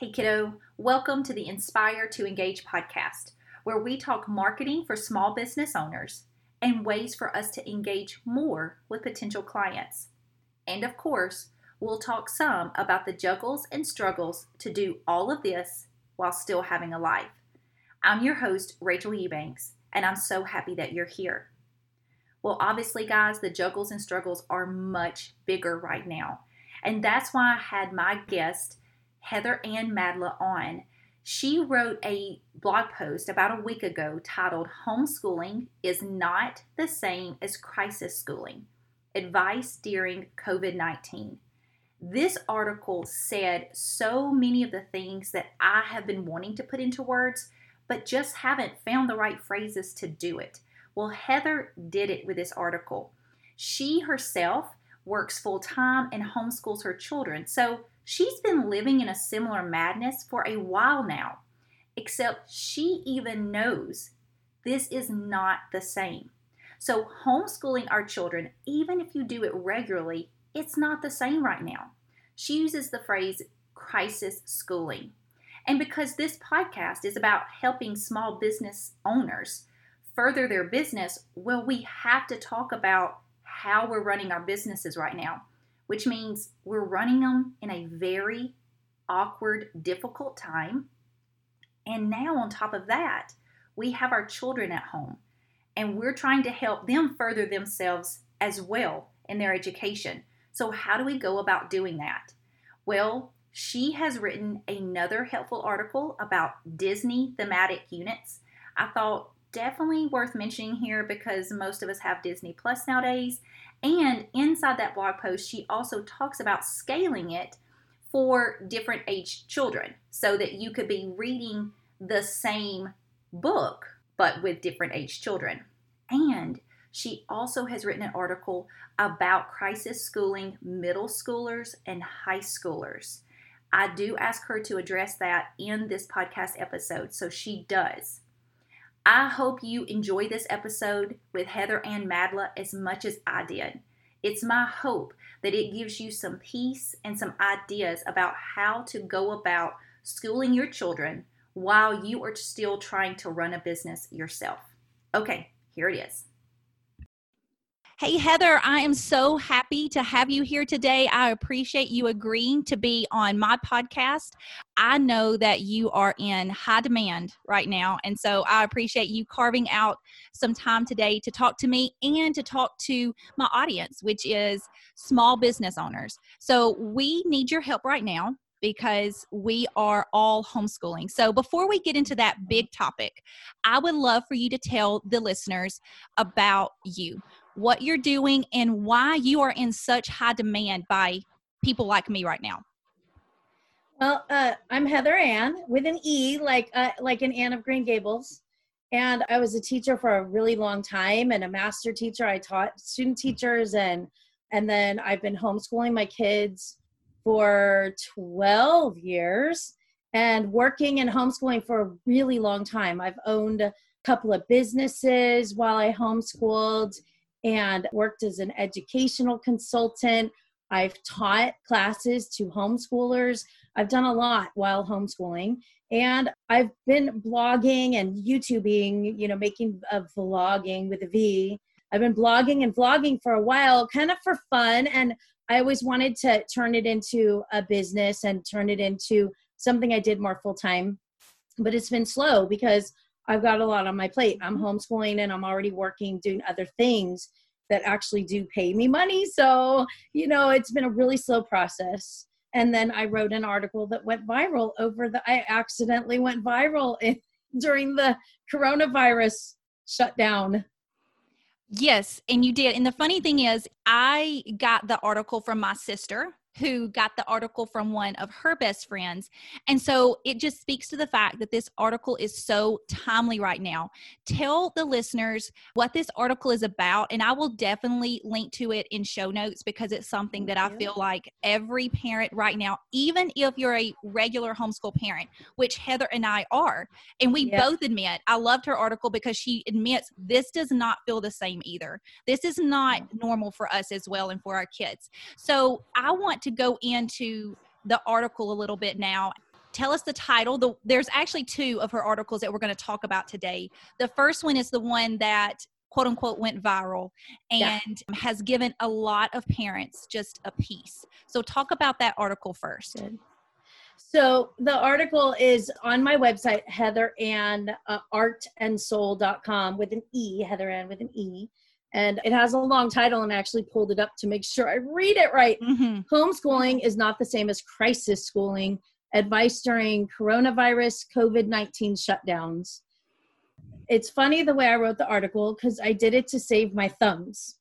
Hey, kiddo, welcome to the Inspire to Engage podcast, where we talk marketing for small business owners and ways for us to engage more with potential clients. And of course, we'll talk some about the juggles and struggles to do all of this while still having a life. I'm your host, Rachel Eubanks, and I'm so happy that you're here. Well, obviously, guys, the juggles and struggles are much bigger right now. And that's why I had my guest, Heather Anne Madla, on. She wrote a blog post about a week ago titled Homeschooling is Not the Same as Crisis Schooling Advice During COVID 19. This article said so many of the things that I have been wanting to put into words, but just haven't found the right phrases to do it. Well, Heather did it with this article. She herself works full time and homeschools her children, so she's been living in a similar madness for a while now, except she even knows this is not the same. So, homeschooling our children, even if you do it regularly, it's not the same right now. She uses the phrase crisis schooling. And because this podcast is about helping small business owners further their business, well, we have to talk about how we're running our businesses right now, which means we're running them in a very awkward, difficult time. And now, on top of that, we have our children at home and we're trying to help them further themselves as well in their education. So, how do we go about doing that? Well, she has written another helpful article about Disney thematic units. I thought definitely worth mentioning here because most of us have Disney Plus nowadays. And inside that blog post, she also talks about scaling it for different age children so that you could be reading the same book but with different age children. And she also has written an article about crisis schooling middle schoolers and high schoolers. I do ask her to address that in this podcast episode, so she does. I hope you enjoy this episode with Heather Anne Madla as much as I did. It's my hope that it gives you some peace and some ideas about how to go about schooling your children while you are still trying to run a business yourself. Okay, here it is. Hey, Heather, I am so happy to have you here today. I appreciate you agreeing to be on my podcast. I know that you are in high demand right now. And so I appreciate you carving out some time today to talk to me and to talk to my audience, which is small business owners. So we need your help right now because we are all homeschooling. So, before we get into that big topic, I would love for you to tell the listeners about you what you're doing, and why you are in such high demand by people like me right now. Well, uh, I'm Heather Anne with an E, like uh, like an Anne of Green Gables, and I was a teacher for a really long time and a master teacher. I taught student teachers, and and then I've been homeschooling my kids for 12 years and working and homeschooling for a really long time. I've owned a couple of businesses while I homeschooled and worked as an educational consultant. I've taught classes to homeschoolers. I've done a lot while homeschooling. And I've been blogging and YouTubing, you know, making a vlogging with a V. I've been blogging and vlogging for a while, kind of for fun. And I always wanted to turn it into a business and turn it into something I did more full time. But it's been slow because I've got a lot on my plate. I'm mm-hmm. homeschooling and I'm already working doing other things that actually do pay me money. So, you know, it's been a really slow process. And then I wrote an article that went viral over the, I accidentally went viral in, during the coronavirus shutdown. Yes, and you did. And the funny thing is, I got the article from my sister who got the article from one of her best friends. And so it just speaks to the fact that this article is so timely right now. Tell the listeners what this article is about, and I will definitely link to it in show notes because it's something that I feel like every parent right now, even if you're a regular homeschool parent, which Heather and I are, and we yeah. both admit, I loved her article because she admits this does not feel the same either. This is not mm. normal for us as well and for our kids. So I want to go into the article a little bit now. tell us the title. The, there's actually two of her articles that we're going to talk about today. The first one is the one that quote unquote went viral and yeah. has given a lot of parents just a piece. So, talk about that article first. Good. So the article is on my website, Heather Anne uh, artandsoul.com with an E, Heather Anne with an E. And it has a long title and I actually pulled it up to make sure I read it right. Mm-hmm. Homeschooling is not the same as crisis schooling, advice during coronavirus COVID 19 shutdowns. It's funny the way I wrote the article because I did it to save my thumbs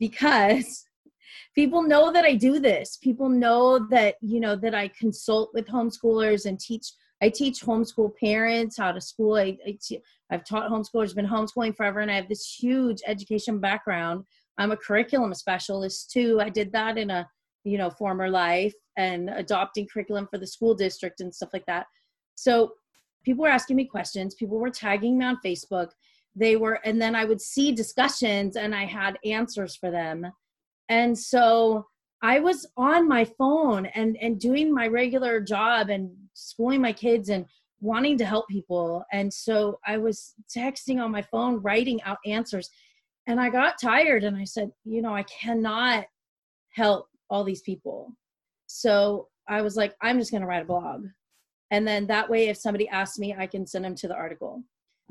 because people know that I do this. People know that, you know, that I consult with homeschoolers and teach. I teach homeschool parents how to school. I've taught homeschoolers, been homeschooling forever, and I have this huge education background. I'm a curriculum specialist too. I did that in a, you know, former life and adopting curriculum for the school district and stuff like that. So people were asking me questions. People were tagging me on Facebook. They were, and then I would see discussions and I had answers for them and so i was on my phone and and doing my regular job and schooling my kids and wanting to help people. And so i was texting on my phone writing out answers. And i got tired and i said you know i cannot help all these people. So i was like i'm just going to write a blog. And then that way if somebody asks me i can send them to the article.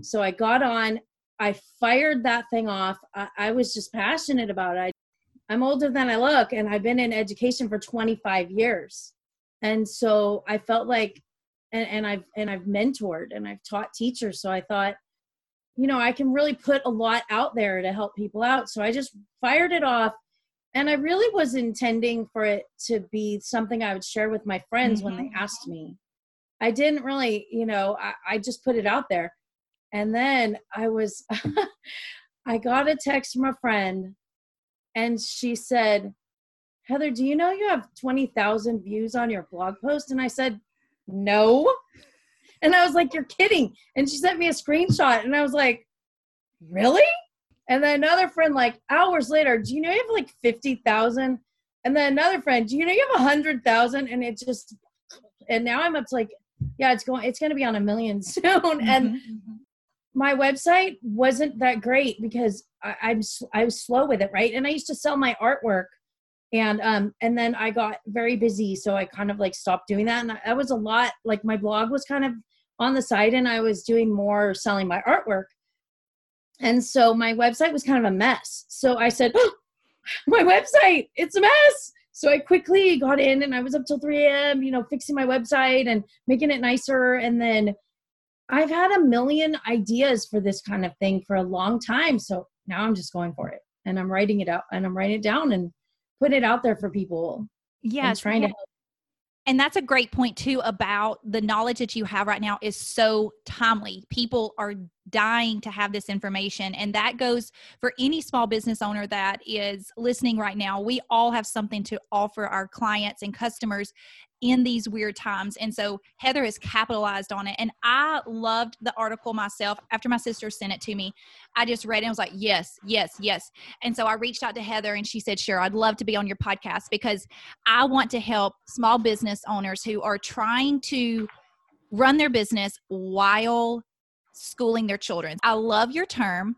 So i got on i fired that thing off. I, I was just passionate about it I'm older than I look and I've been in education for 25 years. And so I felt like and, and I've and I've mentored and I've taught teachers. So I thought, you know, I can really put a lot out there to help people out. So I just fired it off. And I really was intending for it to be something I would share with my friends mm-hmm. when they mm-hmm. asked me. I didn't really, you know, I, I just put it out there. And then I was I got a text from a friend and she said, Heather, do you know you have 20,000 views on your blog post? And I said, No. And I was like, You're kidding. And she sent me a screenshot, and I was like, Really? And then another friend, like hours later, do you know you have like 50,000? And then another friend, do you know you have 100,000? And it just, and now I'm up to like, yeah, it's going, it's going to be on a million soon. Mm-hmm. And mm-hmm my website wasn't that great because I, I'm I was slow with it, right? And I used to sell my artwork, and um and then I got very busy, so I kind of like stopped doing that, and that was a lot. Like my blog was kind of on the side, and I was doing more selling my artwork, and so my website was kind of a mess. So I said, oh, my website, it's a mess. So I quickly got in, and I was up till 3 a.m. You know, fixing my website and making it nicer, and then I've had a million ideas for this kind of thing for a long time. So now I'm just going for it and I'm writing it out and I'm writing it down and putting it out there for people. Yeah. Trying yeah. to help. And that's a great point too about the knowledge that you have right now is so timely. People are dying to have this information. And that goes for any small business owner that is listening right now. We all have something to offer our clients and customers in these weird times. And so Heather has capitalized on it. And I loved the article myself after my sister sent it to me. I just read it and was like, yes, yes, yes. And so I reached out to Heather and she said, sure, I'd love to be on your podcast because I want to help small business owners who are trying to run their business while schooling their children. I love your term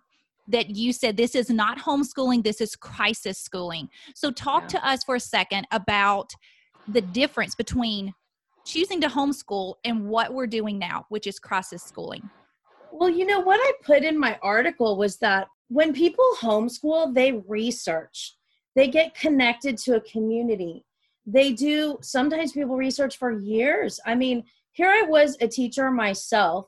that you said this is not homeschooling, this is crisis schooling. So, talk yeah. to us for a second about the difference between choosing to homeschool and what we're doing now, which is crisis schooling? Well, you know, what I put in my article was that when people homeschool, they research, they get connected to a community. They do, sometimes people research for years. I mean, here I was a teacher myself,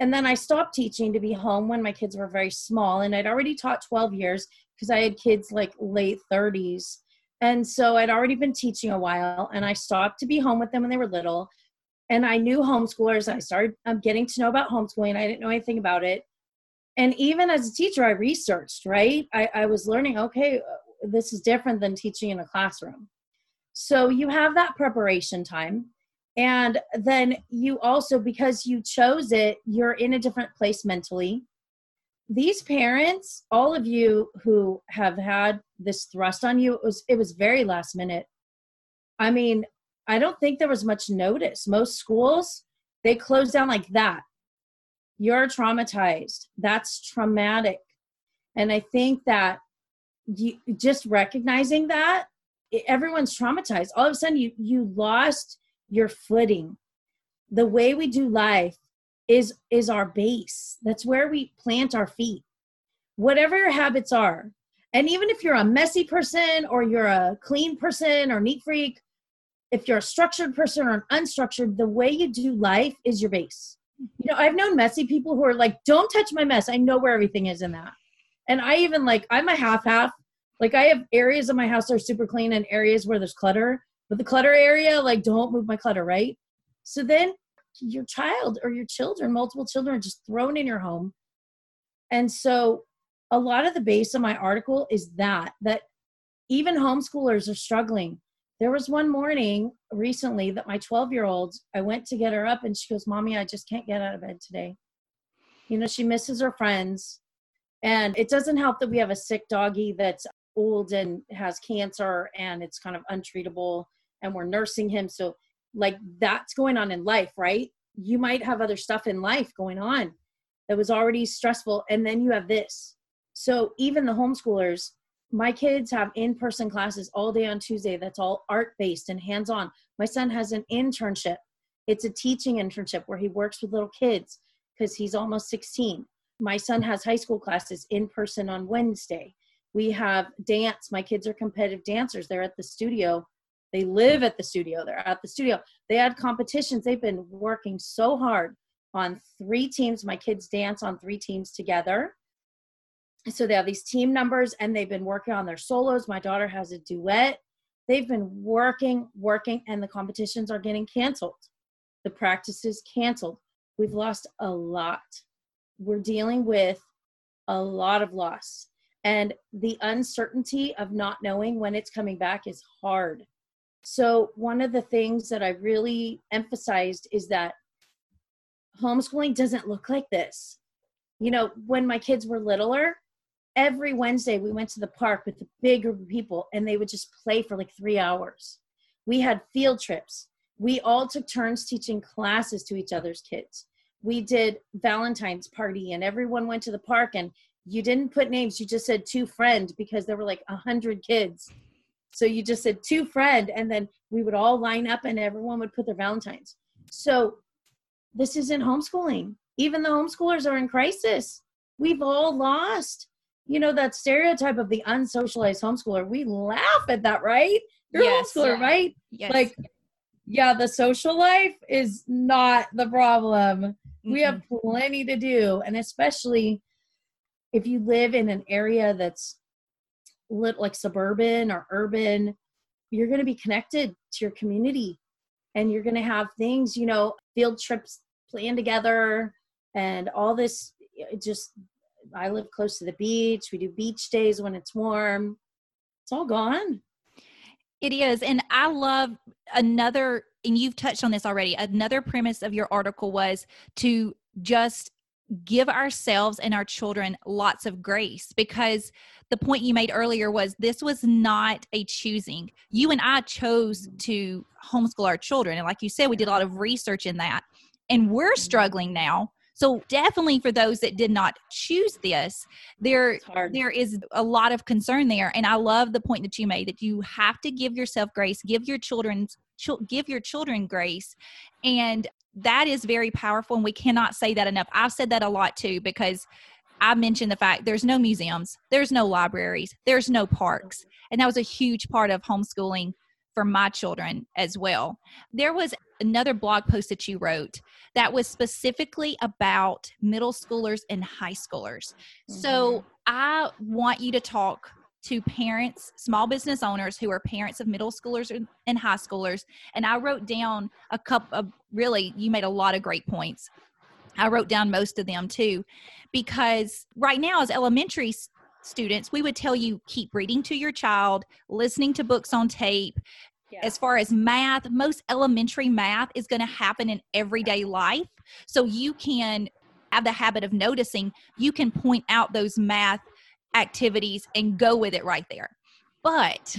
and then I stopped teaching to be home when my kids were very small, and I'd already taught 12 years because I had kids like late 30s and so I'd already been teaching a while and I stopped to be home with them when they were little. And I knew homeschoolers. I started um, getting to know about homeschooling. I didn't know anything about it. And even as a teacher, I researched, right? I, I was learning, okay, uh, this is different than teaching in a classroom. So you have that preparation time. And then you also, because you chose it, you're in a different place mentally these parents all of you who have had this thrust on you it was it was very last minute i mean I don't think there was much notice. Most schools, they closed down like that. You're traumatized. That's traumatic. And I think that you just recognizing that everyone's traumatized. All of a sudden you you lost your footing. The way we do life is is our base. That's where we plant our feet. Whatever your habits are. And even if you're a messy person or you're a clean person or neat freak, if you're a structured person or an unstructured, the way you do life is your base. You know, I've known messy people who are like, don't touch my mess. I know where everything is in that. And I even like, I'm a half half. Like, I have areas of my house that are super clean and areas where there's clutter. But the clutter area, like, don't move my clutter, right? So then your child or your children, multiple children, are just thrown in your home. And so a lot of the base of my article is that, that even homeschoolers are struggling there was one morning recently that my 12 year old, I went to get her up and she goes, Mommy, I just can't get out of bed today. You know, she misses her friends. And it doesn't help that we have a sick doggy that's old and has cancer and it's kind of untreatable and we're nursing him. So, like, that's going on in life, right? You might have other stuff in life going on that was already stressful. And then you have this. So, even the homeschoolers, my kids have in-person classes all day on tuesday that's all art based and hands-on my son has an internship it's a teaching internship where he works with little kids because he's almost 16 my son has high school classes in person on wednesday we have dance my kids are competitive dancers they're at the studio they live at the studio they're at the studio. They had competitions they've been working so hard on three teams my kids dance on three teams together. So they have these team numbers and they've been working on their solos. My daughter has a duet. They've been working working and the competitions are getting canceled. The practices canceled. We've lost a lot. We're dealing with a lot of loss. And the uncertainty of not knowing when it's coming back is hard so one of the things that i really emphasized is that homeschooling doesn't look like this you know when my kids were littler every Wednesday we went to the park with a big group of people and they would just play for like three hours. We had field trips. We all took turns teaching classes to each other's kids. We did Valentine's party and everyone went to the park and you didn't put names, you just said two friend because there were like a hundred kids. So you just said two friend and then we would all line up and everyone would put their Valentines. So this isn't homeschooling. Even the homeschoolers are in crisis. We've all lost you know that stereotype of the unsocialized homeschooler we laugh at that right you're yes, homeschooler yeah. right yes. like yeah the social life is not the problem mm-hmm. we have plenty to do and especially if you live in an area that's lit like suburban or urban you're going to be connected to your community and you're going to have things you know field trips planned together and all this just I live close to the beach. We do beach days when it's warm. It's all gone. It is. And I love another, and you've touched on this already. Another premise of your article was to just give ourselves and our children lots of grace because the point you made earlier was this was not a choosing. You and I chose mm-hmm. to homeschool our children. And like you said, we did a lot of research in that. And we're mm-hmm. struggling now so definitely for those that did not choose this, there there is a lot of concern there. And I love the point that you made that you have to give yourself grace, give your children give your children grace and that is very powerful and we cannot say that enough i've said that a lot too because i mentioned the fact there's no museums there's no libraries there's no parks and that was a huge part of homeschooling for my children as well. There was another blog post that you wrote that was specifically about middle schoolers and high schoolers. Mm-hmm. So I want you to talk to parents, small business owners who are parents of middle schoolers and high schoolers. And I wrote down a couple of really, you made a lot of great points. I wrote down most of them too, because right now, as elementary students, we would tell you keep reading to your child, listening to books on tape. Yeah. As far as math, most elementary math is going to happen in everyday life. So you can have the habit of noticing, you can point out those math activities and go with it right there. But,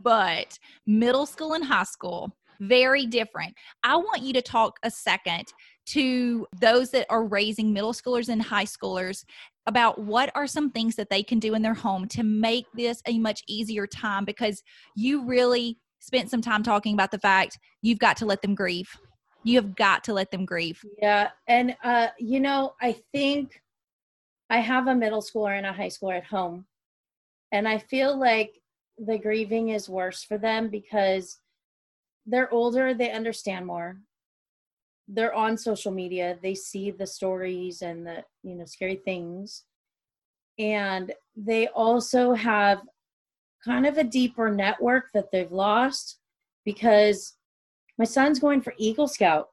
but middle school and high school, very different. I want you to talk a second to those that are raising middle schoolers and high schoolers about what are some things that they can do in their home to make this a much easier time because you really spent some time talking about the fact you've got to let them grieve. You have got to let them grieve. Yeah. And, uh, you know, I think I have a middle schooler and a high schooler at home. And I feel like the grieving is worse for them because they're older, they understand more. They're on social media, they see the stories and the, you know, scary things. And they also have kind of a deeper network that they've lost because my son's going for Eagle Scout.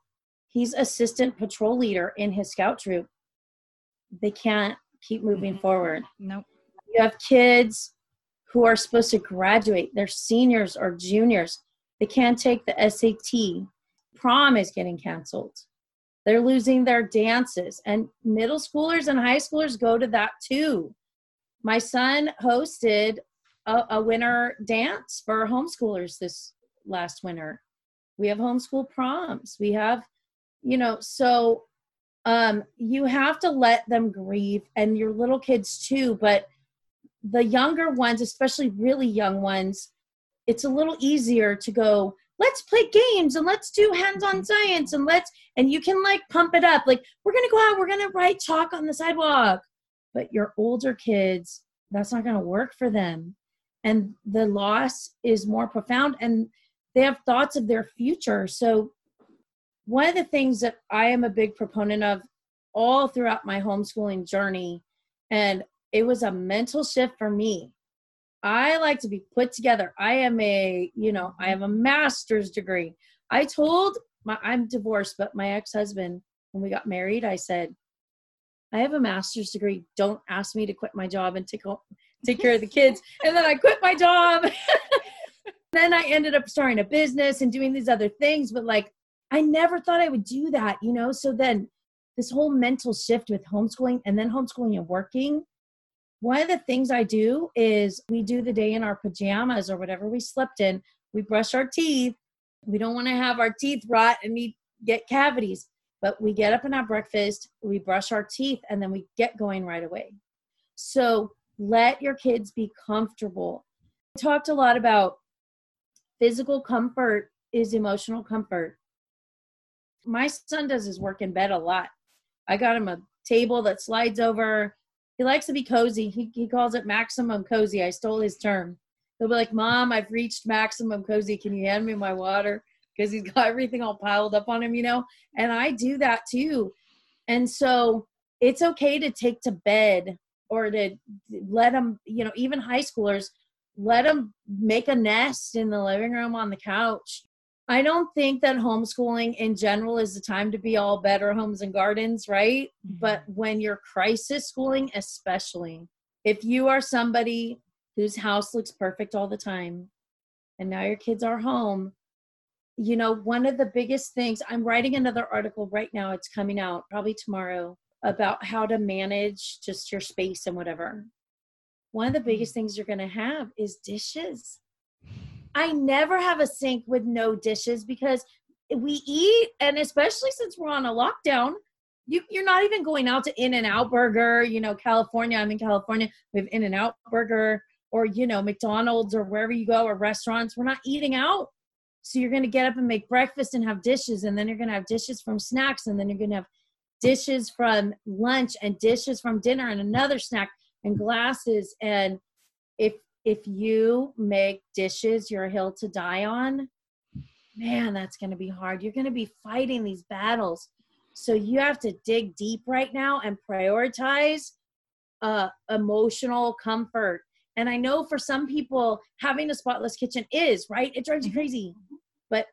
He's assistant patrol leader in his scout troop. They can't keep moving mm-hmm. forward. Nope. You have kids who are supposed to graduate, they're seniors or juniors. They can't take the SAT. Prom is getting canceled. They're losing their dances. And middle schoolers and high schoolers go to that too. My son hosted a, a winter dance for homeschoolers this last winter. We have homeschool proms. We have, you know, so um, you have to let them grieve and your little kids too. But the younger ones, especially really young ones, it's a little easier to go, let's play games and let's do hands-on science and let's and you can like pump it up like we're gonna go out we're gonna write chalk on the sidewalk. But your older kids that's not gonna work for them. And the loss is more profound and they have thoughts of their future. So one of the things that i am a big proponent of all throughout my homeschooling journey and it was a mental shift for me i like to be put together i am a you know i have a master's degree i told my i'm divorced but my ex-husband when we got married i said i have a master's degree don't ask me to quit my job and take take care of the kids. And then I quit my job. then I ended up starting a business and doing these other things. But like, I never thought I would do that, you know? So then this whole mental shift with homeschooling and then homeschooling and working. One of the things I do is we do the day in our pajamas or whatever we slept in. We brush our teeth. We don't want to have our teeth rot and need, get cavities, but we get up and have breakfast, we brush our teeth, and then we get going right away. So let your kids be comfortable. We talked a lot about physical comfort is emotional comfort. My son does his work in bed a lot. I got him a table that slides over. He likes to be cozy. He, he calls it maximum cozy. I stole his term. He'll be like, Mom, I've reached maximum cozy. Can you hand me my water? Because he's got everything all piled up on him, you know? And I do that too. And so it's okay to take to bed or to let them, you know, even high schoolers, let them make a nest in the living room on the couch. I don't think that homeschooling in general is the time to be all better homes and gardens, right? Mm-hmm. But when you're crisis schooling, especially, if you are somebody whose house looks perfect all the time and now your kids are home, you know, one of the biggest things, I'm writing another article right now, it's coming out probably tomorrow about how to manage just your space and whatever. One of the biggest mm-hmm. things you're going to have is dishes. I never have a sink with no dishes because we eat, and especially since we're on a lockdown, you, you're not even going out to In-N-Out Burger. You know, California, I'm in California, we have In-N-Out Burger or, you know, McDonald's or wherever you go or restaurants. We're not eating out. So you're going to get up and make breakfast and have dishes, and then you're going to have dishes from snacks, and then you're going to have dishes from lunch and dishes from dinner and another snack and glasses and if if you make dishes your hill to die on man that's going to be hard. You're going to be fighting these battles. So you have to dig deep right now and prioritize uh, emotional comfort. And i know for some people having a spotless kitchen is right? It drives you mm-hmm. crazy. But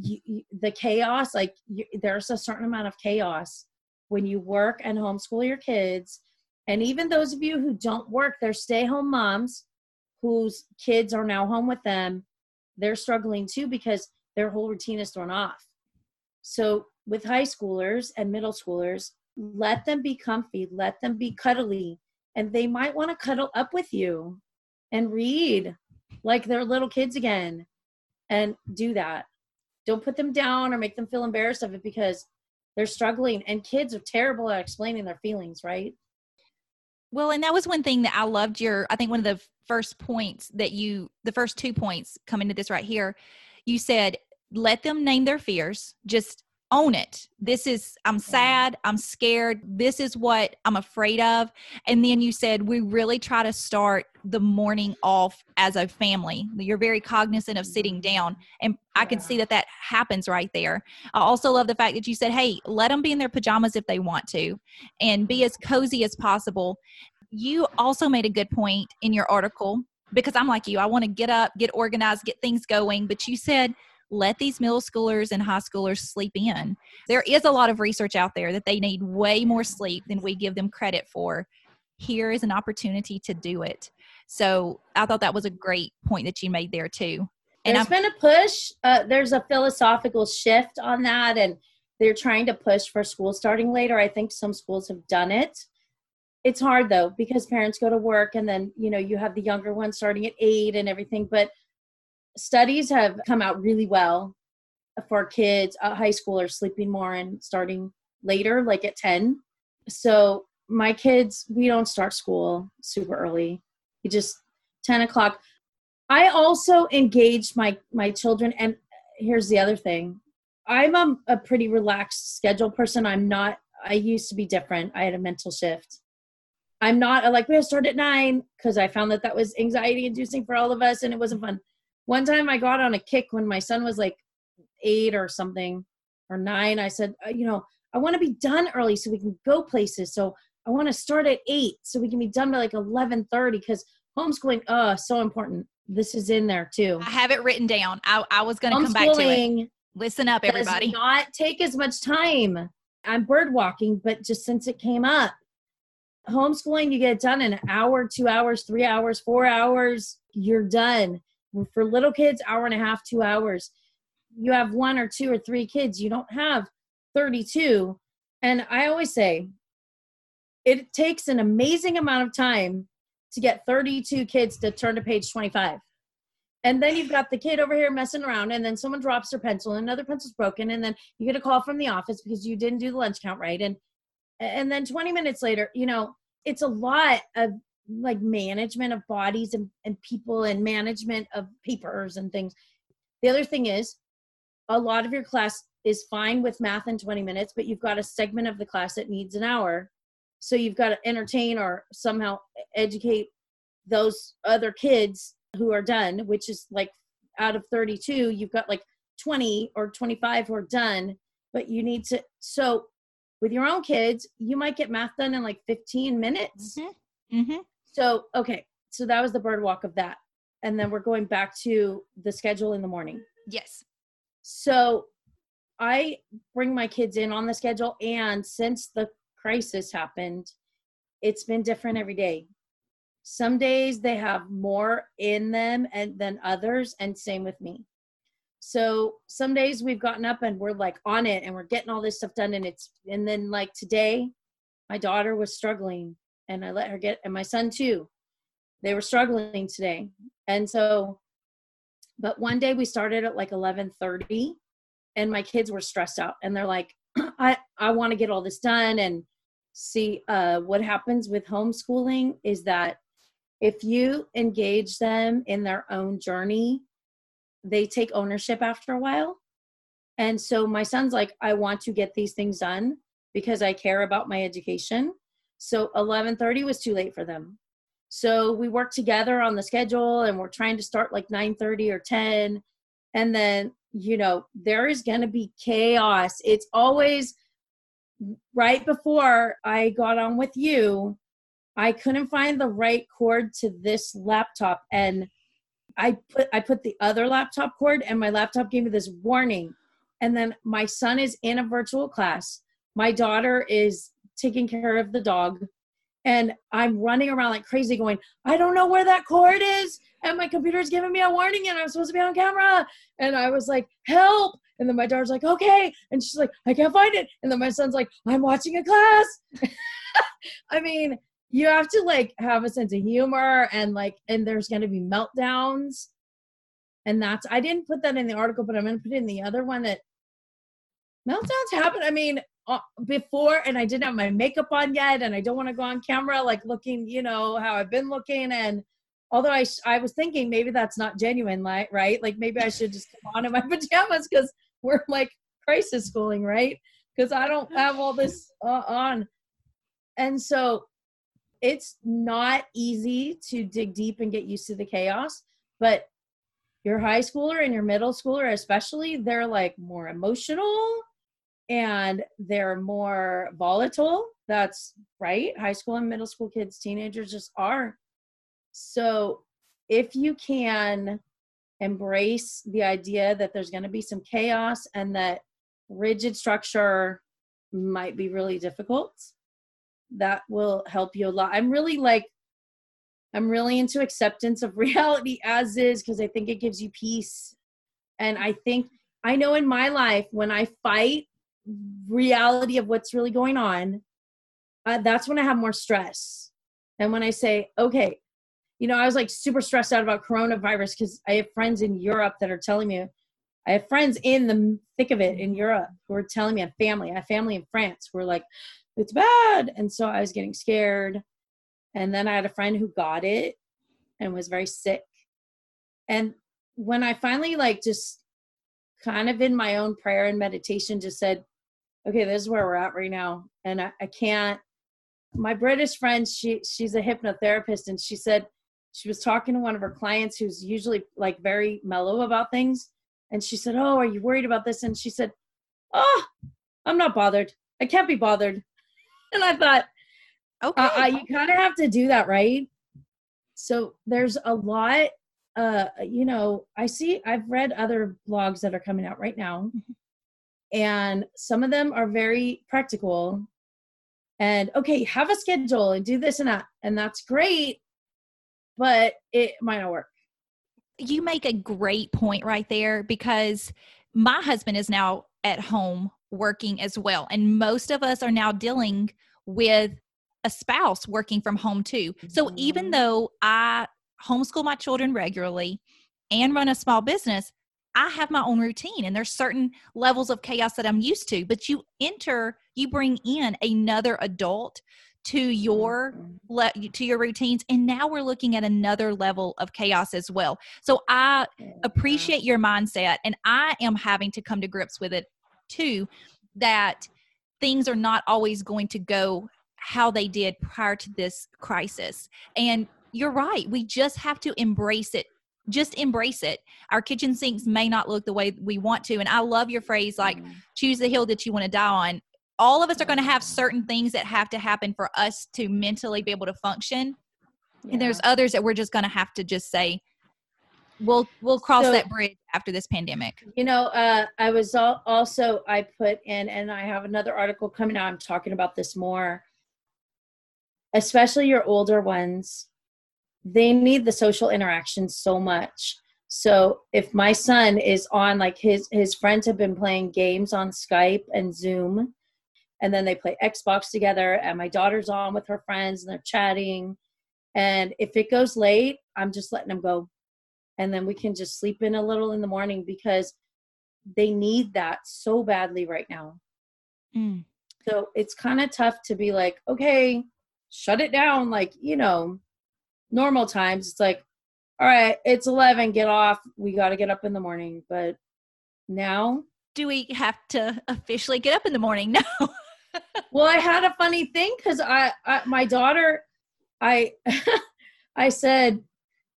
you, you, the chaos like you, there's a certain amount of chaos when you work and homeschool your kids. And even those of you who don't work, they're stay home moms whose kids are now home with them, they're struggling too because their whole routine is thrown off. So, with high schoolers and middle schoolers, let them be comfy, let them be cuddly, and they might want to cuddle up with you and read like they're little kids again and do that. don't put them down or make them feel embarrassed of it because they're struggling and kids are terrible at explaining their feelings right well and that was one thing that i loved your i think one of the first points that you the first two points coming to this right here you said let them name their fears. Just own it. This is, I'm sad, I'm scared, this is what I'm afraid of. And then you said, we really try to start the morning off as a family. You're very cognizant of sitting mm-hmm. down. And I can see that that happens right there. I also love the fact that you said, hey, let them be in their pajamas if they want to and be as cozy as possible. You also made a good point in your article because I'm like you, I want to get up, get organized, get things going. But you said, let these middle schoolers and high schoolers sleep in. There is a lot of research out there that they need way more sleep than we give them credit for. Here is an opportunity to do it. So I thought that was a great point that you made there too. And there's I'm, been a push. Uh, there's a philosophical shift on that, and they're trying to push for school starting later. I think some schools have done it. It's hard though because parents go to work, and then you know you have the younger ones starting at eight and everything. But studies have come out really well for kids, uh, high schoolers sleeping more and starting later, like at 10. So my kids, we don't start school super early. We just 10 o'clock. I also engage my my children, and here's the other thing: I'm a, a pretty relaxed schedule person. I'm not. I used to be different. I had a mental shift. I'm not like we have to start at nine because I found that that was anxiety inducing for all of us, and it wasn't fun one time I got on a kick when my son was like eight or something or nine. I said, uh, you know, I want to be done early so we can go places. So I want to start at eight so we can be done by like eleven thirty because homeschooling, uh, so important. This is in there too. I have it written down. I, I was going to come back to it. Listen up, everybody. Does not take as much time. I'm bird walking, but just since it came up, homeschooling, you get it done in an hour, two hours, three hours, four hours. You're done for little kids hour and a half two hours. You have one or two or three kids you don't have 32 and i always say it takes an amazing amount of time to get 32 kids to turn to page 25 and then you've got the kid over here messing around and then someone drops their pencil and another pencil's broken and then you get a call from the office because you didn't do the lunch count right. And and then 20 minutes later you know it's a lot of like management of bodies and, and people and management of papers and things. The other thing is a lot of your class is fine with math in 20 minutes, but you've got a segment of the class that needs an hour. So you've got to entertain or somehow educate those other kids who are done, which is like out of 32, you've got like 20 or 25 who are done, but you need to. So with your own kids, you might get math done in like 15 minutes. Mm-hmm. Mm-hmm. So, okay. So that was the bird walk of that. And then we're going back to the schedule in the morning. Yes. So I bring my kids in on the schedule. And since the crisis happened, it's been different every day. Some days they have more in them and than others, and same with me. So some days we've gotten up and we're like on it and we're getting all this stuff done. And it's, and then like today, my daughter was struggling and I let her get and my son too. They were struggling today. And so but one day we started at like 11:30 and my kids were stressed out and they're like I I want to get all this done and see uh what happens with homeschooling is that if you engage them in their own journey, they take ownership after a while. And so my son's like, I want to get these things done because I care about my education. So 11:30 was too late for them. So we worked together on the schedule and we're trying to start like 9:30 or 10 and then you know there is going to be chaos. It's always right before I got on with you I couldn't find the right cord to this laptop and I put I put the other laptop cord and my laptop gave me this warning. And then my son is in a virtual class. My daughter is taking care of the dog and I'm running around like crazy going, I don't know where that cord is. And my computer's giving me a warning and I'm supposed to be on camera. And I was like, help. And then my daughter's like, okay. And she's like, I can't find it. And then my son's like, I'm watching a class. I mean, you have to like have a sense of humor and like, and there's going to be meltdowns. and that's I didn't put that in the article, but I'm going to put in the other one that meltdowns happen. I mean, before, and I didn't have my makeup on yet, and I don't want to go on camera like looking, you know, how I've been looking. And although I, I was thinking maybe that's not genuine, like right, like maybe I should just come on in my pajamas because we're like crisis schooling, right? Because I don't have all this uh, on, and so it's not easy to dig deep and get used to the chaos, but your high schooler and your middle schooler especially they're like more emotional and they're more volatile. That's right. High school and middle school kids teenagers just are. So if you can embrace the idea that there's going to be some chaos and that rigid structure might be really difficult that will help you a lot. I'm really like I'm really into acceptance of reality as is because I think it gives you peace. And I think I know in my life when I fight reality of what's really going on, uh, that's when I have more stress. And when I say, okay, you know, I was like super stressed out about coronavirus because I have friends in Europe that are telling me, I have friends in the thick of it in Europe who are telling me, have family, I have family in France who are like, it's bad. And so I was getting scared. And then I had a friend who got it and was very sick. And when I finally, like, just kind of in my own prayer and meditation, just said, okay, this is where we're at right now. And I, I can't. My British friend, she she's a hypnotherapist, and she said she was talking to one of her clients who's usually like very mellow about things. And she said, Oh, are you worried about this? And she said, Oh, I'm not bothered. I can't be bothered. And I thought, Okay. Uh, uh, you kind of have to do that, right? So there's a lot. Uh, you know, I see. I've read other blogs that are coming out right now, mm-hmm. And some of them are very practical. And okay, have a schedule and do this and that, and that's great, but it might not work. You make a great point right there because my husband is now at home working as well, and most of us are now dealing with a spouse working from home too. So even mm-hmm. though I homeschool my children regularly and run a small business, I have my own routine and there's certain levels of chaos that I'm used to. But you enter, you bring in another adult to your mm-hmm. le- to your routines and now we're looking at another level of chaos as well so i appreciate your mindset and i am having to come to grips with it too that things are not always going to go how they did prior to this crisis. And you're right. We just have to embrace it. Just embrace it. Our kitchen sinks may not look the way we want to. And I love your phrase like, mm-hmm. choose the hill that you want to die on. All of us are going to have certain things that have to happen for us to mentally be able to function. Yeah. And there's others that we're just going to have to just say, we'll we'll cross so, that bridge after this pandemic you know uh, i was also i put in and i have another article coming out i'm talking about this more especially your older ones, they need the social interaction so much. So if my son is on like his his friends have been playing games on Skype and Zoom and then they play Xbox together and my daughter's on with her friends and they're chatting and if it goes late, I'm just letting them go. And then we can just sleep in a little in the morning because they need that so badly right now. Mm. So it's kind of tough to be like, okay, shut it down like you know normal times it's like all right it's 11 get off we got to get up in the morning. But now do we have to officially get up in the morning? No. Well i had a funny thing because I, I my daughter i i said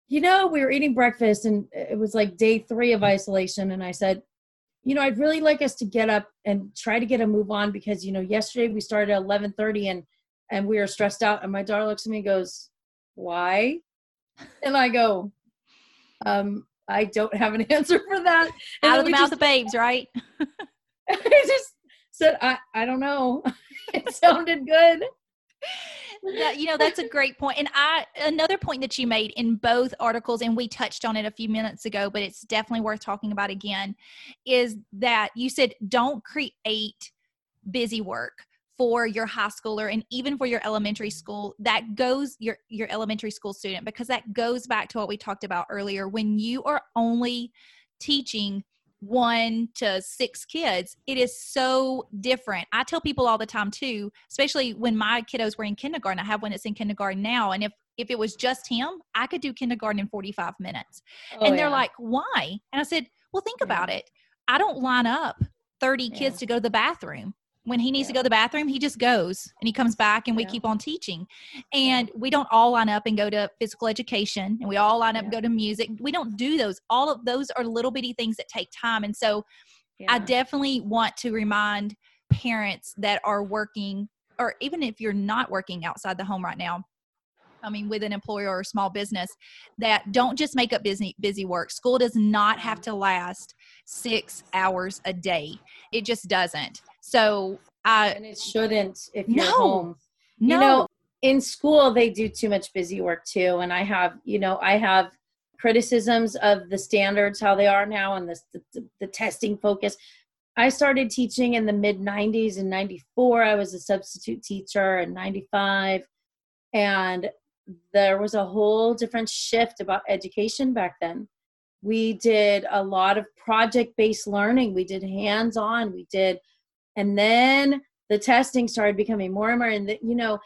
you know we were eating breakfast and it was like day three of isolation. And i said you know i'd really like us to get up and try to get a move on because you know yesterday we started at 11.30 and and we are stressed out. And my daughter looks at me and goes, Why? And I go, um, I don't have an answer for that. And Out of the mouth just, of babes, right? I just said, I, I don't know. it sounded good. That, you know that's a great point and i another point that you made in both articles and we touched on it a few minutes ago but it's definitely worth talking about again is that you said don't create busy work for your high schooler and even for your elementary school that goes your your elementary school student because that goes back to what we talked about earlier when you are only teaching one to six kids it is so different i tell people all the time too especially when my kiddos were in kindergarten i have one that's in kindergarten now and if if it was just him i could do kindergarten in 45 minutes oh, and they're yeah. like why and i said well think yeah. about it i don't line up 30 yeah. kids to go to the bathroom when he needs yeah. to go to the bathroom he just goes and he comes back and we yeah. keep on teaching. And we don't all line up and go to physical education and we all line up and go to music. We don't do those. All of those are little bitty things that take time. And so i definitely want to remind parents that are working or even if you're not working outside the home right now I mean, with an employer or a small business, that don't just make up busy busy work. School does not have to last six hours a day. It just doesn't. So I and it shouldn't if you're no, home. No. You know, in school they do too much busy work too. And I have, you know, I have criticisms of the standards how they are now and the, the, the testing focus. I started teaching in the mid 90s in 94. I was a substitute teacher in 95. And there was a whole different shift about education back then. We did a lot of project based learning, we did hands on, we did, and then the testing started becoming more and more. And, the, you know,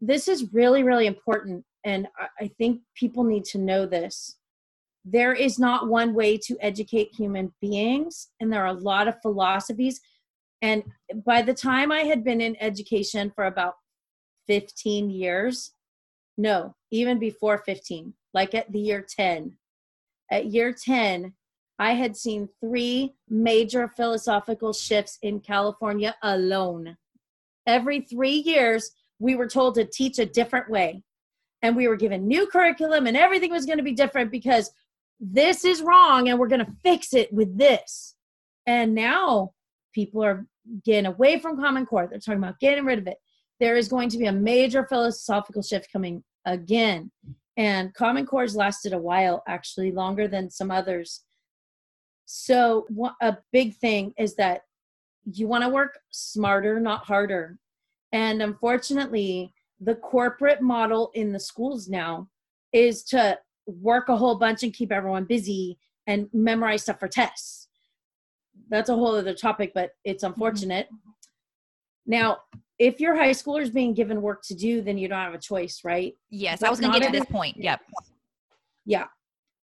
this is really, really important. And I think people need to know this. There is not one way to educate human beings, and there are a lot of philosophies. And by the time I had been in education for about 15 years, no, even before 15, like at the year 10. At year 10, I had seen three major philosophical shifts in California alone. Every three years, we were told to teach a different way. And we were given new curriculum, and everything was going to be different because this is wrong, and we're going to fix it with this. And now people are getting away from Common Core. They're talking about getting rid of it. There is going to be a major philosophical shift coming again. And Common Core's lasted a while, actually, longer than some others. So, a big thing is that you want to work smarter, not harder. And unfortunately, the corporate model in the schools now is to work a whole bunch and keep everyone busy and memorize stuff for tests. That's a whole other topic, but it's mm-hmm. unfortunate. Mm-hmm. Now, if your high schooler is being given work to do, then you don't have a choice, right? Yes, but I was going to get to this point. Yep. Yeah.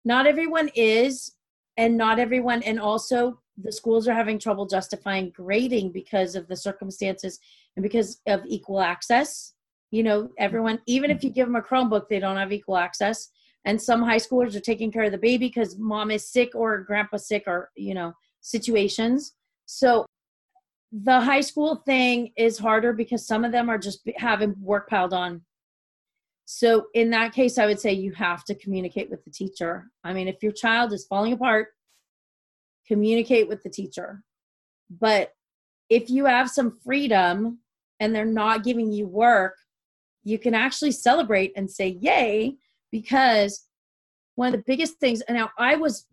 Not everyone is, and not everyone, and also the schools are having trouble justifying grading because of the circumstances and because of equal access. You know, everyone, even if you give them a Chromebook, they don't have equal access. And some high schoolers are taking care of the baby because mom is sick or grandpa's sick or, you know, situations. So the high school thing is harder because some of them are just having work piled on. So in that case, I would say you have to communicate with the teacher. I mean, if your child is falling apart, communicate with the teacher. But if you have some freedom and they're not giving you work, you can actually celebrate and say, Yay, because one of the biggest things, and now I was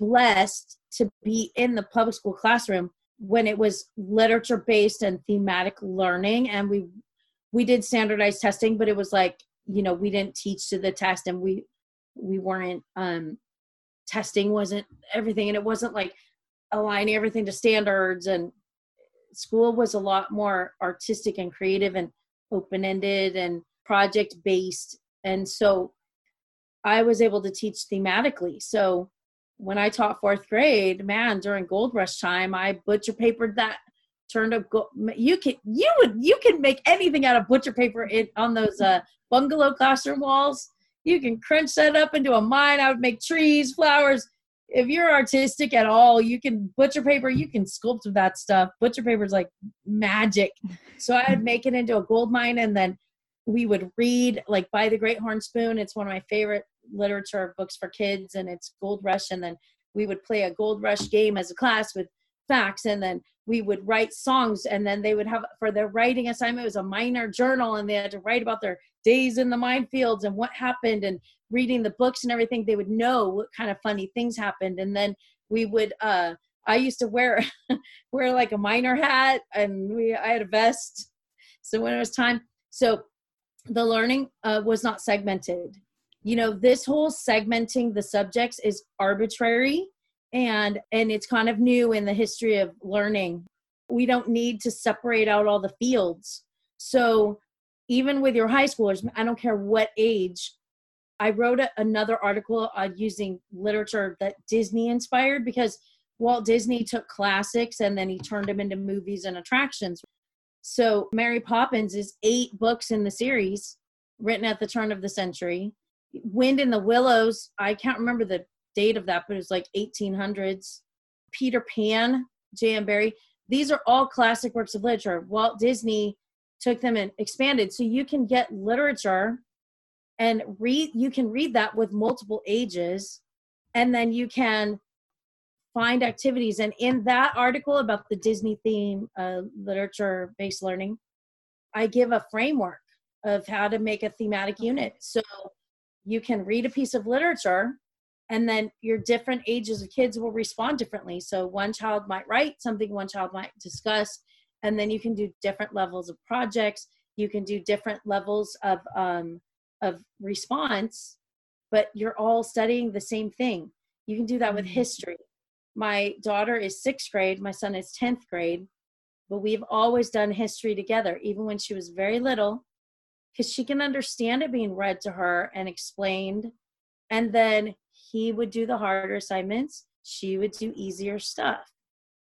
blessed to be in the public school classroom when it was literature based and thematic learning and we we did standardized testing but it was like you know we didn't teach to the test and we we weren't um testing wasn't everything and it wasn't like aligning everything to standards and school was a lot more artistic and creative and open ended and project based and so i was able to teach thematically. So when I taught fourth grade, man, during gold rush time, I butcher papered that turned up gold. You can you would you can make anything out of butcher paper in, on those uh, bungalow classroom walls. You can crunch that up into a mine. I would make trees, flowers. If you're artistic at all, you can butcher paper. You can sculpt with that stuff. Butcher paper is like magic. So I'd make it into a gold mine, and then we would read like by the Great Horn Spoon. It's one of my favorite literature books for kids and it's gold rush and then we would play a gold rush game as a class with facts and then we would write songs and then they would have for their writing assignment it was a miner journal and they had to write about their days in the minefields and what happened and reading the books and everything they would know what kind of funny things happened and then we would uh i used to wear wear like a miner hat and we i had a vest So when it was time, so the learning uh, was not segmented. You know, this whole segmenting the subjects is arbitrary and and it's kind of new in the history of learning. We don't need to separate out all the fields. So even with your high schoolers, I don't care what age, I wrote a, another article uh, using literature that Disney inspired because Walt Disney took classics and then he turned them into movies and attractions. So Mary Poppins is eight books in the series written at the turn of the century. Wind in the Willows, I can't remember the date of that, but it was like 1800s. Peter Pan, J.M. Barrie. These are all classic works of literature. Walt Disney took them and expanded. So you can get literature and read you can read that with multiple ages and then you can find activities and in that article about the disney theme uh, literature based learning i give a framework of how to make a thematic unit so you can read a piece of literature and then your different ages of kids will respond differently so one child might write something one child might discuss and then you can do different levels of projects you can do different levels of um, of response, but you're all studying the same thing. You can do that with mm-hmm. history. My daughter is sixth grade, my son is 10th grade, but we've always done history together, even when she was very little, because she can understand it being read to her and explained. And then he would do the harder assignments, she would do easier stuff.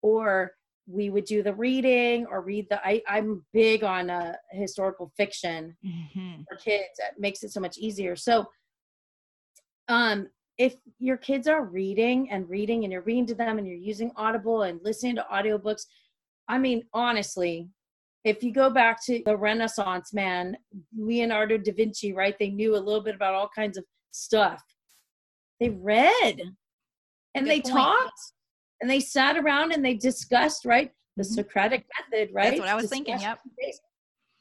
Or we would do the reading or read the I, i'm big on uh, historical fiction mm-hmm. for kids it makes it so much easier so um if your kids are reading and reading and you're reading to them and you're using audible and listening to audiobooks i mean honestly if you go back to the renaissance man leonardo da vinci right they knew a little bit about all kinds of stuff they read and Good they point. talked and they sat around and they discussed right the mm-hmm. Socratic method, right? That's what I was thinking. Yep.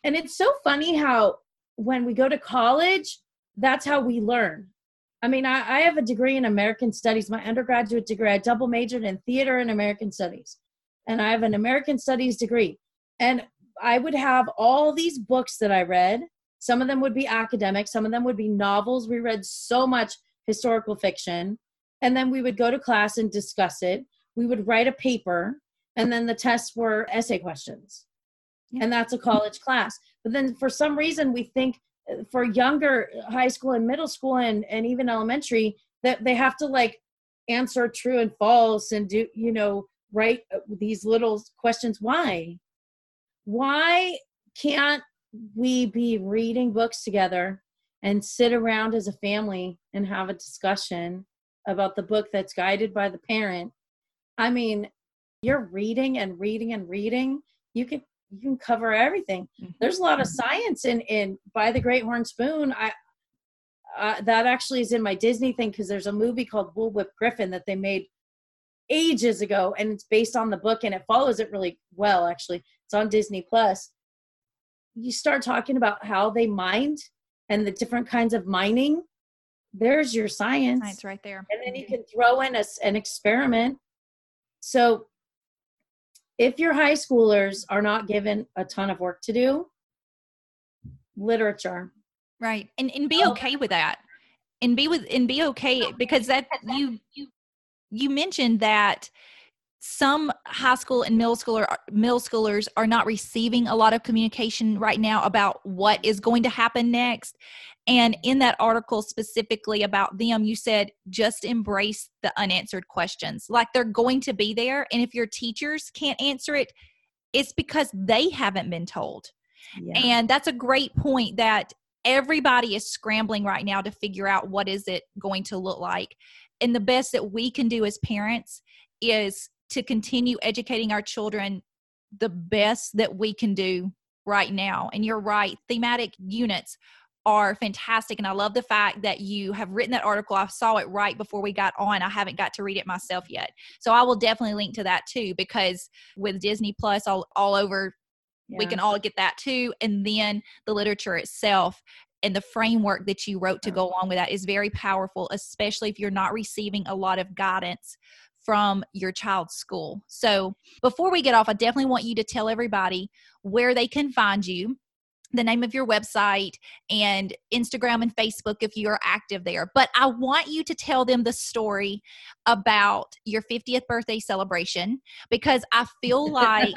And it's so funny how when we go to college, that's how we learn. I mean, I, I, have a degree in American Studies, my undergraduate degree. I double majored in theater and American Studies, and I have an American Studies degree. And I would have all these books that I read. Some of them would be academic, some of them would be novels. We read so much historical fiction, and then we would go to class and discuss it we would write a paper and then the tests were essay questions yeah. and that's a college class but then for some reason we think uh, for younger high school and middle school and, and even elementary that they have to like answer true and false and do you know write uh, these little questions why why can't we be reading books together and sit around as a family and have a discussion about the book that's guided by the parent I mean, you're reading and reading and reading. You can you can cover everything. Mm-hmm. There's a lot of science in in by the Great Horn Spoon. I uh, that actually is in my Disney thing because there's a movie called Bullwhip Griffin that they made ages ago, and it's based on the book and it follows it really well. Actually, it's on Disney Plus. You start talking about how they mined and the different kinds of mining. There's your science. Science right there. And then you mm-hmm. can throw in a, an experiment so if your high schoolers are not given a ton of work to do, literature. Right. And and be okay with that. And be with and be okay because that you you mentioned that some high school and middle schooler middle schoolers are not receiving a lot of communication right now about what is going to happen next. And in that article specifically about them you said just embrace the unanswered questions. Like they're going to be there and if your teachers can't answer it it's because they haven't been told. Yeah. and that's a great point that everybody is scrambling right now to figure out what is it going to look like and the best that we can do as parents is to continue educating our children the best that we can do right now. And you're right, thematic units are fantastic. And I love the fact that you have written that article. I saw it right before we got on. I haven't got to read it myself yet. So I will definitely link to that too, because with Disney Plus all, all over, yeah. we can all get that too. And then the literature itself and the framework that you wrote to go along with that is very powerful, especially if you're not receiving a lot of guidance from your child's school. So before we get off, I definitely want you to tell everybody where they can find you the name of your website and Instagram and Facebook if you are active there. But I want you to tell them the story about your 50th birthday celebration because I feel like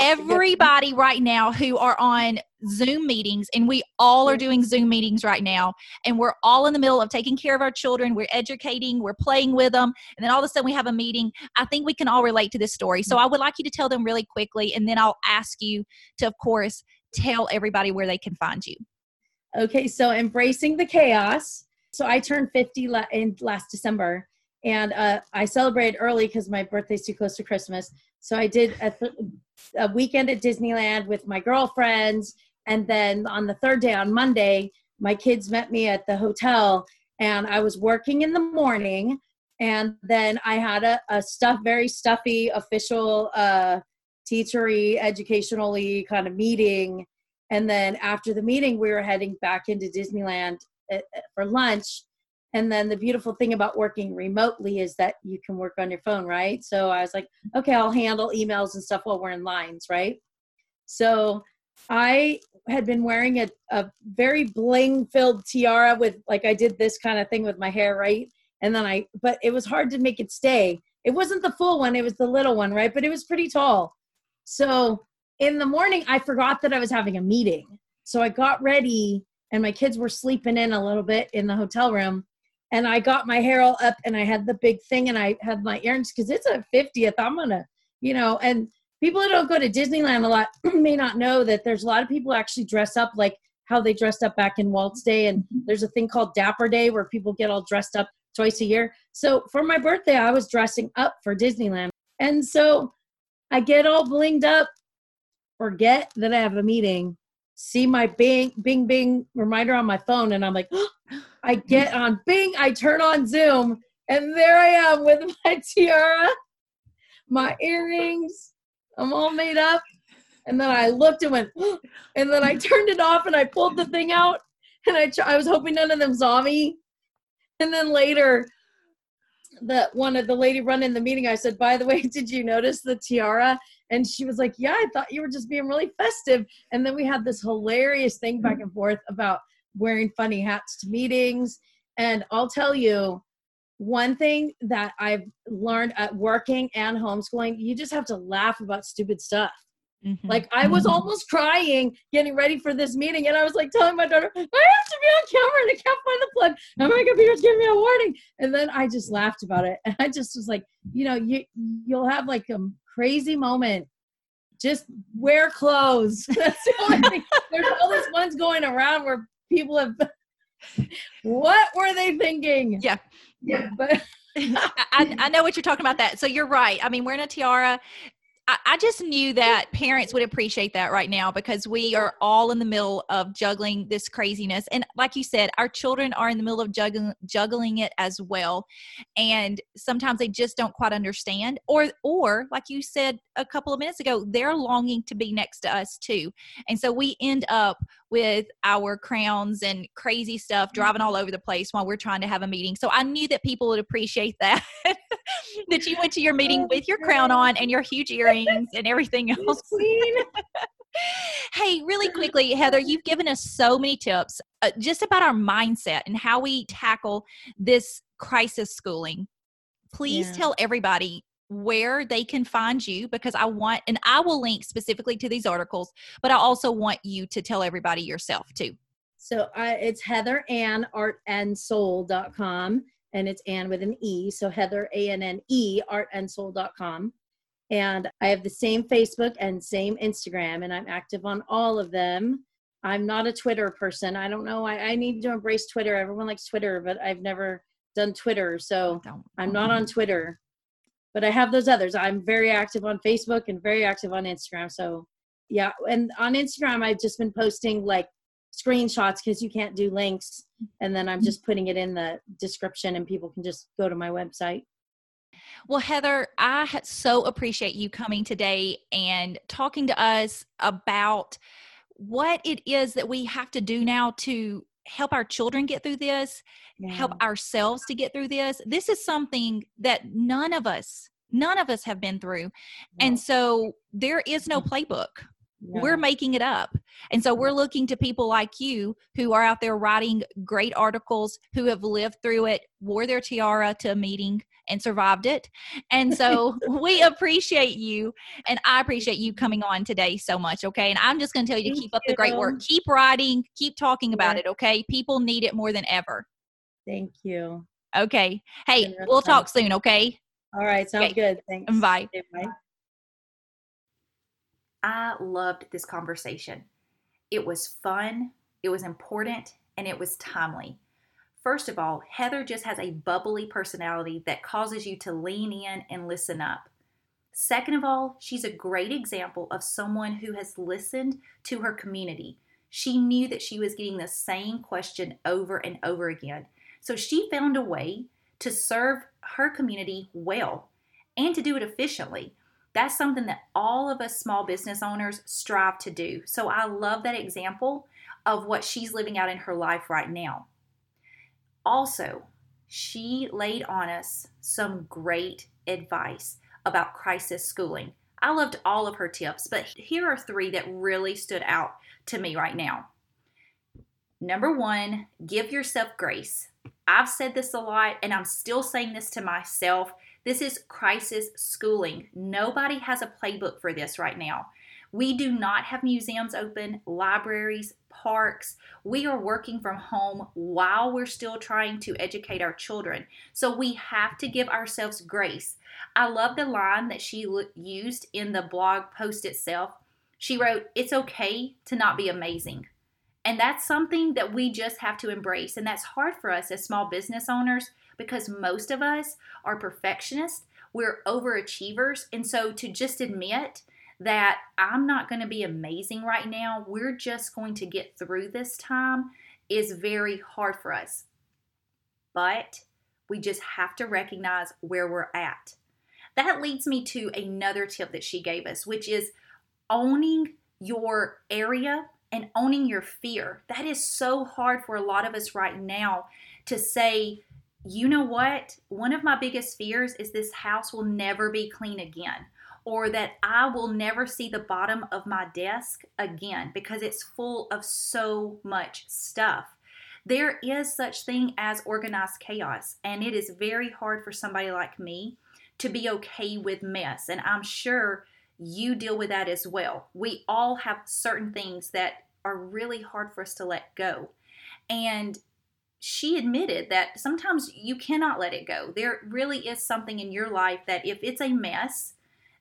everybody right now who are on Zoom meetings, and we all are doing Zoom meetings right now, and we're all in the middle of taking care of our children, we're educating, we're playing with them, and then all of a sudden we have a meeting. I think we can all relate to this story. So mm. I would like you to tell them really quickly, and then I'll ask you to, of course, tell everybody where they can find you. Okay, so embracing the chaos. So I turned 50 la- in last December, and uh, I celebrated early because my birthday's too close to Christmas. So I did a, th- a weekend at Disneyland with my girlfriends, and then on the third day, on Monday, my kids met me at the hotel, and I was working in the morning, and then I had a, a stuff, very stuffy official uh, teachery, educationally kind of meeting. And then after the meeting, we were heading back into Disneyland uh, uh, for lunch. And then the beautiful thing about working remotely is that you can work on your phone, right? So I was like, okay, I'll handle emails and stuff while we're in lines, right? So I had been wearing a, a very bling filled tiara with, like, I did this kind of thing with my hair, right? And then I, but it was hard to make it stay. It wasn't the full one, it was the little one, right? But it was pretty tall. So in the morning, I forgot that I was having a meeting. So I got ready, and my kids were sleeping in a little bit in the hotel room. And I got my hair all up, and I had the big thing, and I had my earrings because it's a 50th. I'm gonna, you know, and people who don't go to Disneyland a lot may not know that there's a lot of people actually dress up like how they dressed up back in Walt's day. And mm-hmm. there's a thing called Dapper Day where people get all dressed up twice a year. So for my birthday, I was dressing up for Disneyland. And so I get all blinged up, forget that I have a meeting, see my bing, bing, bing reminder on my phone, and I'm like, I get on Bing, I turn on Zoom, and there I am with my tiara, my earrings, I'm all made up. And then I looked and went, and then I turned it off and I pulled the thing out, and I, I was hoping none of them saw me. And then later, the one of the lady running the meeting, I said, by the way, did you notice the tiara? And she was like, yeah, I thought you were just being really festive. And then we had this hilarious thing mm-hmm. back and forth about wearing funny hats to meetings. And I'll tell you, one thing that I've learned at working and homeschooling, you just have to laugh about stupid stuff. Mm-hmm. Like I was mm-hmm. almost crying getting ready for this meeting, and I was like telling my daughter, "I have to be on camera and I can't find the plug, and my computer's giving me a warning." And then I just laughed about it, and I just was like, you know, you you'll have like a crazy moment. Just wear clothes. That's the only thing. There's all these ones going around where people have. what were they thinking? Yeah, yeah, but. I, I, know what you're talking about that. So you're right. I mean, wearing a tiara I, just knew that parents would appreciate that right now because we are all in the middle of juggling this craziness. And like you said, our children are in the middle of juggling, juggling it as well. And sometimes they just don't quite understand. Or, or like you said a couple of minutes ago, they're longing to be next to us too. And so we end up with our crowns and crazy stuff driving all over the place while we're trying to have a meeting. So I knew that people would appreciate that. that you went to your meeting with your crown on and your huge earrings and everything else. hey, really quickly, Heather, you've given us so many tips uh, just about our mindset and how we tackle this crisis schooling. Please yeah. tell everybody where they can find you because I want, and I will link specifically to these articles, but I also want you to tell everybody yourself too. So uh, it's Heather Anne Art and it's Anne with an E. So Heather A N N E artandsoul.com. And I have the same Facebook and same Instagram, and I'm active on all of them. I'm not a Twitter person. I don't know. I, I need to embrace Twitter. Everyone likes Twitter, but I've never done Twitter. So I'm not on Twitter. But I have those others. I'm very active on Facebook and very active on Instagram. So yeah. And on Instagram, I've just been posting like screenshots because you can't do links and then i'm mm-hmm. just putting it in the description and people can just go to my website well heather i so appreciate you coming today and talking to us about what it is that we have to do now to help our children get through this yeah. help ourselves to get through this. This is something that none of us none of us have been through. And so there is no mm-hmm. playbook No. We're making it up. And so we're looking to people like you who are out there writing great articles, who have lived through it, wore their tiara to a meeting and survived it. And so we appreciate you. And I appreciate you coming on today so much. Okay. And I'm just going to tell you to keep up the great work. Keep writing, keep talking about it. Okay. People need it more than ever. Thank you. Okay. Hey, we'll talk soon. Okay. All right. Sounds okay. good. Thanks. Bye. Okay, bye. I loved this conversation. It was fun, it was important, and it was timely. First of all, Heather just has a bubbly personality that causes you to lean in and listen up. Second of all, she's a great example of someone who has listened to her community. She knew that she was getting the same question over and over again. So she found a way to serve her community well and to do it efficiently. That's something that all of us small business owners strive to do. So I love that example of what she's living out in her life right now. Also, she laid on us some great advice about crisis schooling. I loved all of her tips, but here are three that really stood out to me right now. Number one, give yourself grace. I've said this a lot, and I'm still saying this to myself. This is crisis schooling. Nobody has a playbook for this right now. We do not have museums open, libraries, parks. We are working from home while we're still trying to educate our children. So we have to give ourselves grace. I love the line that she used in the blog post itself. She wrote, It's okay to not be amazing. And that's something that we just have to embrace. And that's hard for us as small business owners because most of us are perfectionists, we're overachievers. And so to just admit that I'm not going to be amazing right now, we're just going to get through this time is very hard for us. But we just have to recognize where we're at. That leads me to another tip that she gave us, which is owning your area and owning your fear. That is so hard for a lot of us right now to say, you know what? One of my biggest fears is this house will never be clean again or that I will never see the bottom of my desk again because it's full of so much stuff. There is such thing as organized chaos and it is very hard for somebody like me to be okay with mess and I'm sure you deal with that as well. We all have certain things that are really hard for us to let go. And she admitted that sometimes you cannot let it go. There really is something in your life that if it's a mess,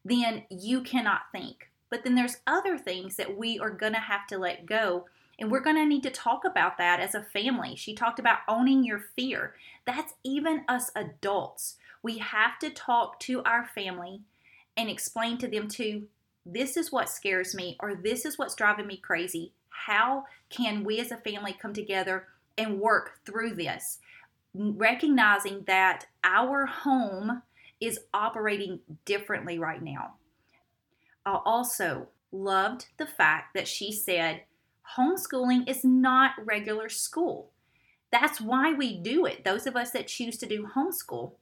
then you cannot think. But then there's other things that we are going to have to let go. And we're going to need to talk about that as a family. She talked about owning your fear. That's even us adults. We have to talk to our family and explain to them too this is what scares me or this is what's driving me crazy. How can we as a family come together and work through this? Recognizing that our home is operating differently right now. I also loved the fact that she said homeschooling is not regular school. That's why we do it. Those of us that choose to do homeschool,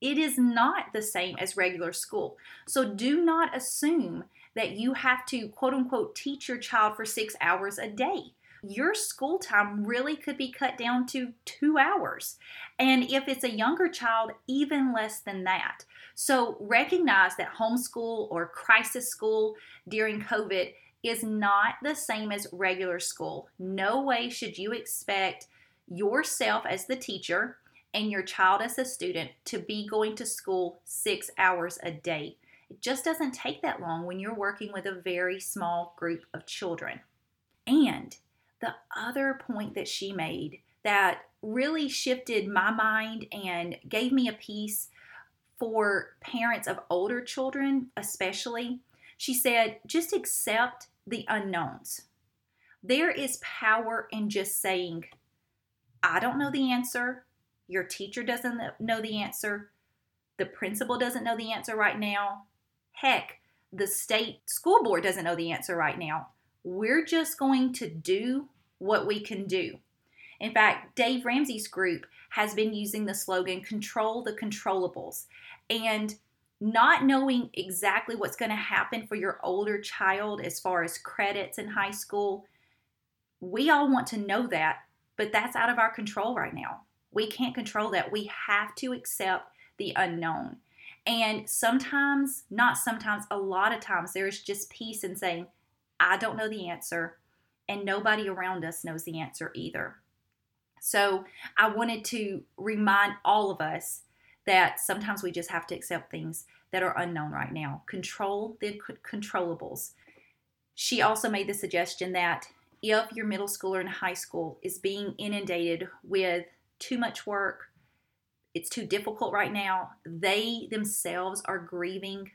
it is not the same as regular school. So do not assume that you have to quote unquote teach your child for six hours a day your school time really could be cut down to two hours. And if it's a younger child, even less than that. So recognize that homeschool or crisis school during COVID is not the same as regular school. No way should you expect yourself as the teacher and your child as a student to be going to school six hours a day. It just doesn't take that long when you're working with a very small group of children. And the other point that she made that really shifted my mind and gave me a piece for parents of older children, especially, she said, just accept the unknowns. There is power in just saying, I don't know the answer. Your teacher doesn't know the answer. The principal doesn't know the answer right now. Heck, the state school board doesn't know the answer right now. We're just going to do what we can do. In fact, Dave Ramsey's group has been using the slogan control the controllables. And not knowing exactly what's going to happen for your older child as far as credits in high school, we all want to know that, but that's out of our control right now. We can't control that. We have to accept the unknown. And sometimes, not sometimes, a lot of times, there's just peace in saying, I don't know the answer, and nobody around us knows the answer either. So I wanted to remind all of us that sometimes we just have to accept things that are unknown right now. Control the controllables. She also made the suggestion that if your middle schooler in high school is being inundated with too much work, it's too difficult right now, they themselves are grieving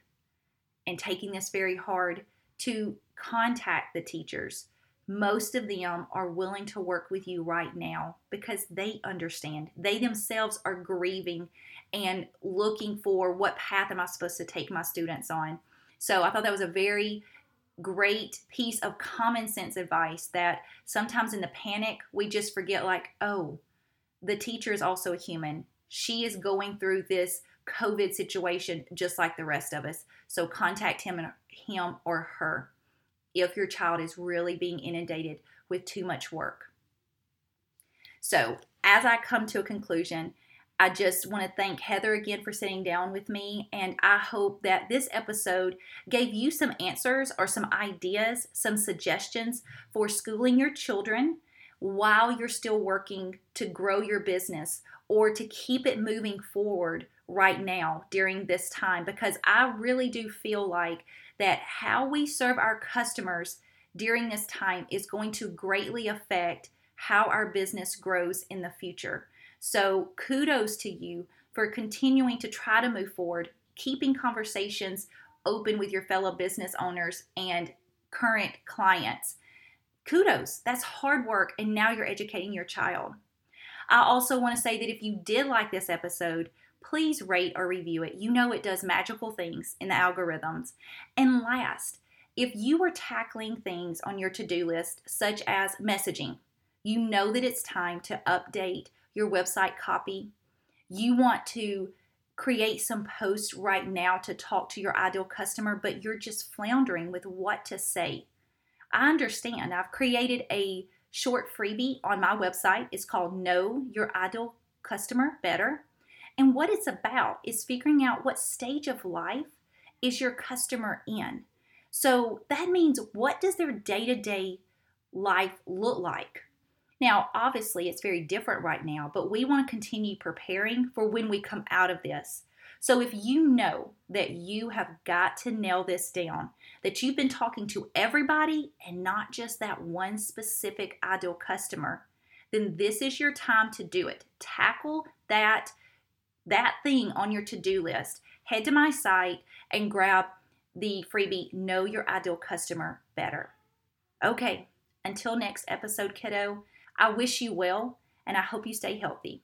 and taking this very hard to contact the teachers most of them are willing to work with you right now because they understand. They themselves are grieving and looking for what path am I supposed to take my students on. So I thought that was a very great piece of common sense advice that sometimes in the panic we just forget like, oh, the teacher is also a human. She is going through this COVID situation just like the rest of us. So contact him and him or her if your child is really being inundated with too much work. So, as I come to a conclusion, I just want to thank Heather again for sitting down with me. And I hope that this episode gave you some answers or some ideas, some suggestions for schooling your children while you're still working to grow your business or to keep it moving forward right now during this time. Because I really do feel like that how we serve our customers during this time is going to greatly affect how our business grows in the future. So, kudos to you for continuing to try to move forward, keeping conversations open with your fellow business owners and current clients. Kudos, that's hard work, and now you're educating your child. I also want to say that if you did like this episode, please rate or review it. You know it does magical things in the algorithms. And last, if you are tackling things on your to do list, such as messaging, you know that it's time to update your website copy. You want to create some posts right now to talk to your ideal customer, but you're just floundering with what to say. I understand. I've created a short freebie on my website. It's called Know Your Ideal Customer Better. And what it's about is figuring out what stage of life is your customer in. So that means what does their day to day life look like? Now, obviously, it's very different right now, but we want to continue preparing for when we come out of this. So, if you know that you have got to nail this down, that you've been talking to everybody and not just that one specific ideal customer, then this is your time to do it. Tackle that that thing on your to do list, head to my site and grab the freebie Know Your Ideal Customer Better. Okay, until next episode, kiddo, I wish you well and I hope you stay healthy.